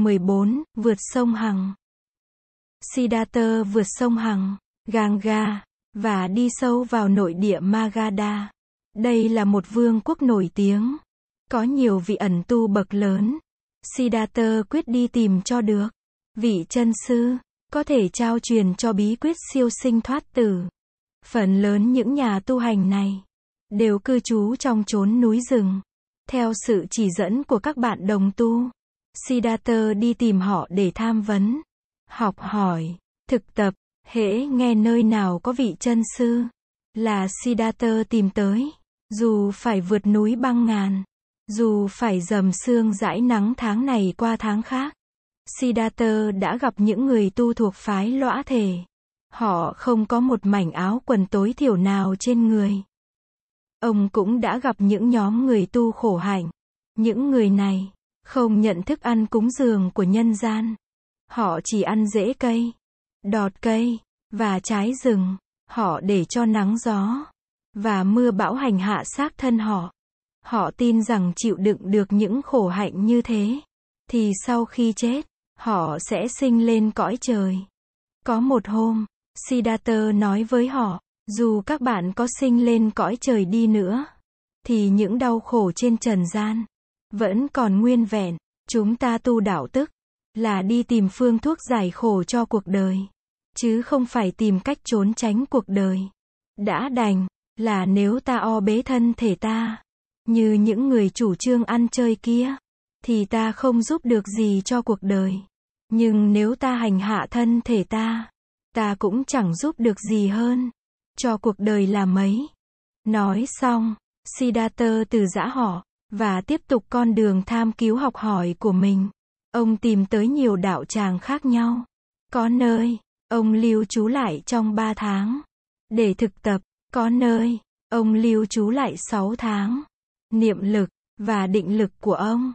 Chương 14, vượt sông Hằng. Siddhartha vượt sông Hằng, Ganga, và đi sâu vào nội địa Magadha. Đây là một vương quốc nổi tiếng, có nhiều vị ẩn tu bậc lớn. Siddhartha quyết đi tìm cho được vị chân sư, có thể trao truyền cho bí quyết siêu sinh thoát tử. Phần lớn những nhà tu hành này đều cư trú trong chốn núi rừng, theo sự chỉ dẫn của các bạn đồng tu. Siddhartha đi tìm họ để tham vấn, học hỏi, thực tập, hễ nghe nơi nào có vị chân sư, là Siddhartha tìm tới, dù phải vượt núi băng ngàn, dù phải dầm sương dãi nắng tháng này qua tháng khác. Siddhartha đã gặp những người tu thuộc phái lõa thể. Họ không có một mảnh áo quần tối thiểu nào trên người. Ông cũng đã gặp những nhóm người tu khổ hạnh. Những người này không nhận thức ăn cúng dường của nhân gian. Họ chỉ ăn rễ cây, đọt cây, và trái rừng. Họ để cho nắng gió, và mưa bão hành hạ xác thân họ. Họ tin rằng chịu đựng được những khổ hạnh như thế, thì sau khi chết, họ sẽ sinh lên cõi trời. Có một hôm, Siddhartha nói với họ, dù các bạn có sinh lên cõi trời đi nữa, thì những đau khổ trên trần gian, vẫn còn nguyên vẹn. Chúng ta tu đạo tức, là đi tìm phương thuốc giải khổ cho cuộc đời, chứ không phải tìm cách trốn tránh cuộc đời. Đã đành, là nếu ta o bế thân thể ta, như những người chủ trương ăn chơi kia, thì ta không giúp được gì cho cuộc đời. Nhưng nếu ta hành hạ thân thể ta, ta cũng chẳng giúp được gì hơn cho cuộc đời là mấy. Nói xong, Siddhartha từ giã họ, và tiếp tục con đường tham cứu học hỏi của mình. Ông tìm tới nhiều đạo tràng khác nhau. Có nơi, ông lưu trú lại trong 3 tháng. Để thực tập, có nơi, ông lưu trú lại 6 tháng. Niệm lực, và định lực của ông,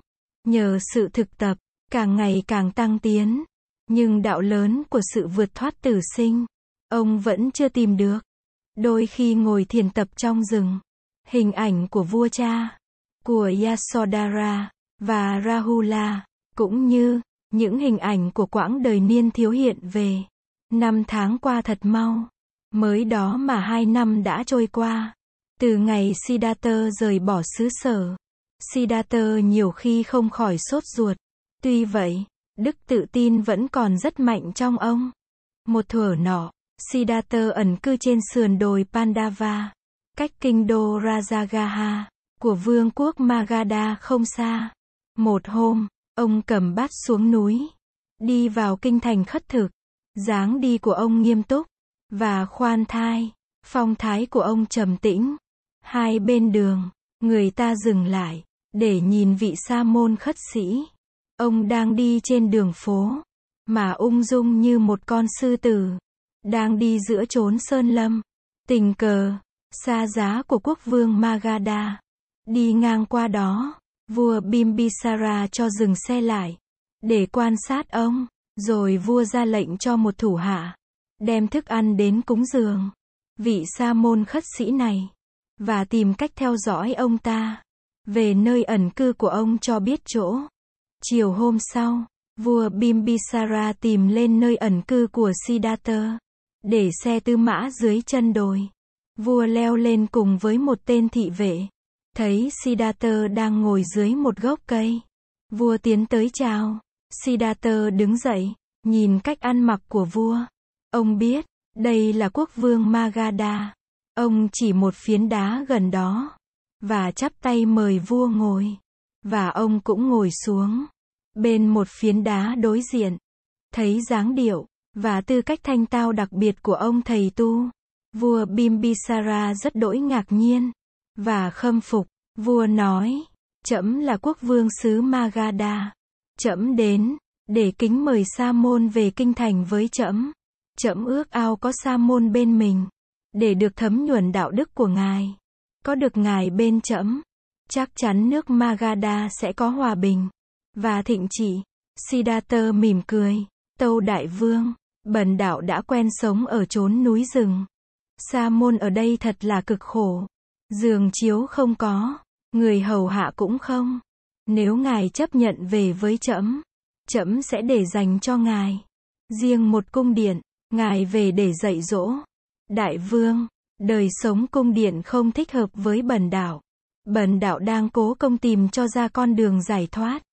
nhờ sự thực tập, càng ngày càng tăng tiến. Nhưng đạo lớn của sự vượt thoát tử sinh, ông vẫn chưa tìm được. Đôi khi ngồi thiền tập trong rừng, hình ảnh của vua cha, của Yasodhara, và Rahula, cũng như những hình ảnh của quãng đời niên thiếu hiện về. Năm tháng qua thật mau. Mới đó mà hai năm đã trôi qua. Từ ngày Siddhartha rời bỏ xứ sở. Siddhartha nhiều khi không khỏi sốt ruột. Tuy vậy, đức tự tin vẫn còn rất mạnh trong ông. Một thuở nọ, Siddhartha ẩn cư trên sườn đồi Pandava, cách kinh đô Rajagaha, của vương quốc Magadha không xa. Một hôm, ông cầm bát xuống núi, đi vào kinh thành khất thực. dáng đi của ông nghiêm túc, và khoan thai, phong thái của ông trầm tĩnh. Hai bên đường, người ta dừng lại, để nhìn vị sa môn khất sĩ. Ông đang đi trên đường phố, mà ung dung như một con sư tử, đang đi giữa chốn sơn lâm. Tình cờ, xa giá của quốc vương Magadha, đi ngang qua đó, vua Bimbisara cho dừng xe lại, để quan sát ông, rồi vua ra lệnh cho một thủ hạ, đem thức ăn đến cúng dường, vị sa môn khất sĩ này, và tìm cách theo dõi ông ta, về nơi ẩn cư của ông cho biết chỗ. Chiều hôm sau, vua Bimbisara tìm lên nơi ẩn cư của Siddhartha, để xe tư mã dưới chân đồi. Vua leo lên cùng với một tên thị vệ. Thấy Siddhartha đang ngồi dưới một gốc cây. Vua tiến tới chào. Siddhartha đứng dậy, nhìn cách ăn mặc của vua. Ông biết, đây là quốc vương Magadha. Ông chỉ một phiến đá gần đó. Và chắp tay mời vua ngồi. Và ông cũng ngồi xuống. Bên một phiến đá đối diện. Thấy dáng điệu, và tư cách thanh tao đặc biệt của ông thầy tu. Vua Bimbisara rất đỗi ngạc nhiên. Và khâm phục. Vua nói, trẫm là quốc vương xứ Magadha. Trẫm đến, để kính mời Sa môn về kinh thành với trẫm. Trẫm ước ao có Sa môn bên mình, để được thấm nhuần đạo đức của ngài. Có được ngài bên trẫm, chắc chắn nước Magadha sẽ có hòa bình và thịnh trị. Siddhartha mỉm cười, Tâu đại vương, bần đạo đã quen sống ở chốn núi rừng. Sa môn ở đây thật là cực khổ. Giường chiếu không có, người hầu hạ cũng không. Nếu ngài chấp nhận về với trẫm, trẫm sẽ để dành cho ngài. Riêng một cung điện, ngài về để dạy dỗ. Đại vương, đời sống cung điện không thích hợp với bần đạo. Bần đạo đang cố công tìm cho ra con đường giải thoát.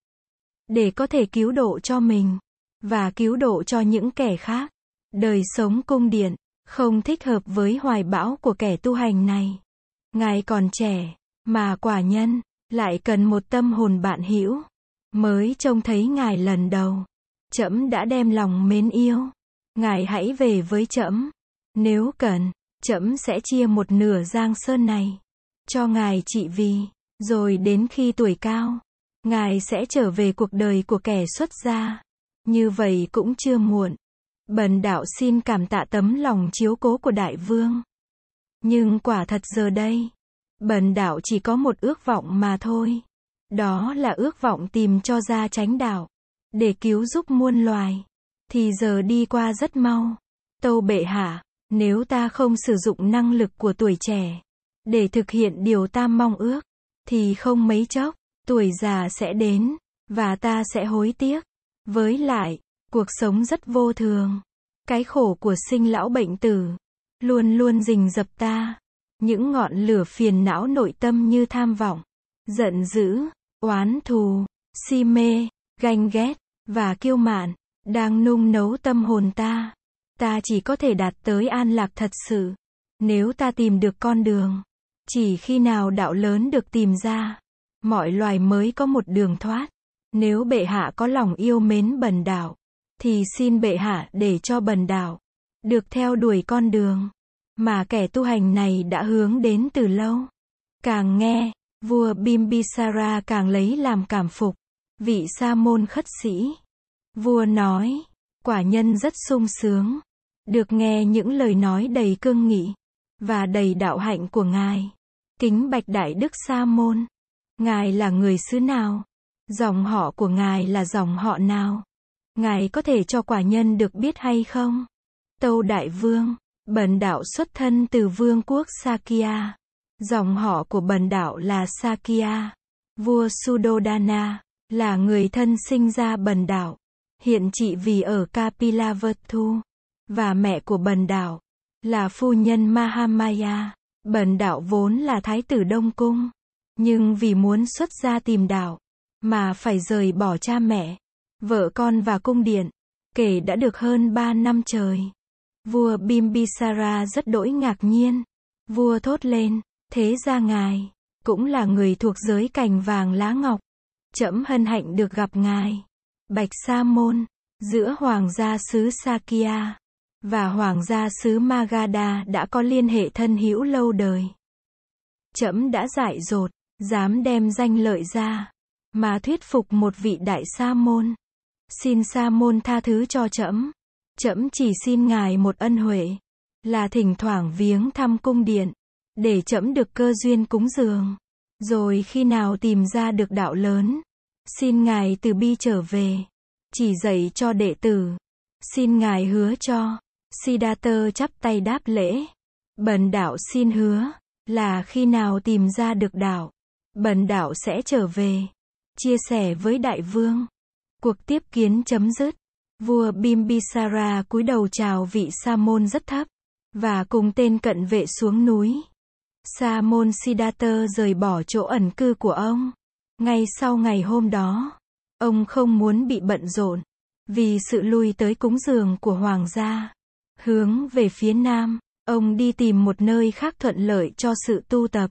Để có thể cứu độ cho mình. Và cứu độ cho những kẻ khác. Đời sống cung điện, không thích hợp với hoài bão của kẻ tu hành này. Ngài còn trẻ, mà quả nhân, lại cần một tâm hồn bạn hữu mới trông thấy ngài lần đầu. Trẫm đã đem lòng mến yêu. Ngài hãy về với trẫm nếu cần trẫm sẽ chia một nửa giang sơn này cho ngài trị vì. Rồi đến khi tuổi cao ngài sẽ trở về cuộc đời của kẻ xuất gia. Như vậy cũng chưa muộn. Bần đạo xin cảm tạ tấm lòng chiếu cố của đại vương nhưng quả thật giờ đây bần đạo chỉ có một ước vọng mà thôi đó là ước vọng tìm cho ra tránh đạo. Để cứu giúp muôn loài. Thì giờ đi qua rất mau. Tâu bệ hạ, nếu ta không sử dụng năng lực của tuổi trẻ. Để thực hiện điều ta mong ước. Thì không mấy chốc, tuổi già sẽ đến. Và ta sẽ hối tiếc. Với lại, cuộc sống rất vô thường. Cái khổ của sinh lão bệnh tử. Luôn luôn rình dập ta. Những ngọn lửa phiền não nội tâm như tham vọng, giận dữ, oán thù, si mê, ganh ghét, và kiêu mạn, đang nung nấu tâm hồn ta. Ta chỉ có thể đạt tới an lạc thật sự. Nếu ta tìm được con đường. Chỉ khi nào đạo lớn được tìm ra, mọi loài mới có một đường thoát. Nếu bệ hạ có lòng yêu mến bần đạo, thì xin bệ hạ để cho bần đạo được theo đuổi con đường mà kẻ tu hành này đã hướng đến từ lâu. Càng nghe, Vua Bimbisara càng lấy làm cảm phục. Vị sa môn khất sĩ. Vua nói, quả nhân rất sung sướng. Được nghe những lời nói đầy cương nghị. Và đầy đạo hạnh của Ngài. Kính bạch đại đức sa môn. Ngài là người xứ nào? Dòng họ của Ngài là dòng họ nào? Ngài có thể cho quả nhân được biết hay không? Tâu Đại Vương, bần đạo xuất thân từ vương quốc Sakya. Dòng họ của bần đạo là Sakya. Vua Sudodana, là người thân sinh ra bần đạo. Hiện trị vì ở Kapilavatthu. Và mẹ của bần đạo, là phu nhân Mahamaya. Bần đạo vốn là thái tử Đông Cung. Nhưng vì muốn xuất gia tìm đạo, mà phải rời bỏ cha mẹ, vợ con và cung điện, kể đã được hơn ba năm trời. Vua Bimbisara rất đỗi ngạc nhiên. Vua thốt lên, Thế ra ngài, cũng là người thuộc giới cành vàng lá ngọc. Chậm hân hạnh được gặp ngài. Bạch Sa Môn, giữa Hoàng gia xứ Sakya và Hoàng gia xứ Magadha đã có liên hệ thân hữu lâu đời. Chậm đã dại dột, dám đem danh lợi ra, mà thuyết phục một vị đại sa môn. Xin sa môn tha thứ cho chậm. Trẫm chỉ xin ngài một ân huệ, là thỉnh thoảng viếng thăm cung điện, để trẫm được cơ duyên cúng dường. Rồi khi nào tìm ra được đạo lớn, xin Ngài từ bi trở về, chỉ dạy cho đệ tử. Xin Ngài hứa cho. Siddhartha chắp tay đáp lễ. Bần đạo xin hứa, là khi nào tìm ra được đạo, bần đạo sẽ trở về, chia sẻ với đại vương. Cuộc tiếp kiến chấm dứt. Vua Bimbisara cúi đầu chào vị sa môn rất thấp, và cùng tên cận vệ xuống núi. Sa môn Siddhartha rời bỏ chỗ ẩn cư của ông. Ngay sau ngày hôm đó, ông không muốn bị bận rộn, vì sự lui tới cúng dường của hoàng gia. Hướng về phía nam, ông đi tìm một nơi khác thuận lợi cho sự tu tập.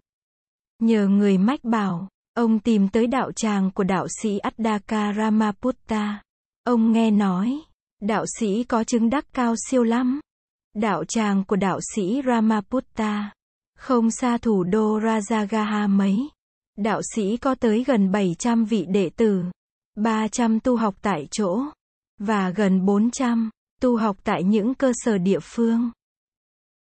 Nhờ người mách bảo, ông tìm tới đạo tràng của đạo sĩ Addaka Ramaputta. Ông nghe nói, đạo sĩ có chứng đắc cao siêu lắm. Đạo tràng của đạo sĩ Ramaputta không xa thủ đô Rajagaha mấy. Đạo sĩ có tới gần 700 vị đệ tử, 300 tu học tại chỗ, và gần 400 tu học tại những cơ sở địa phương.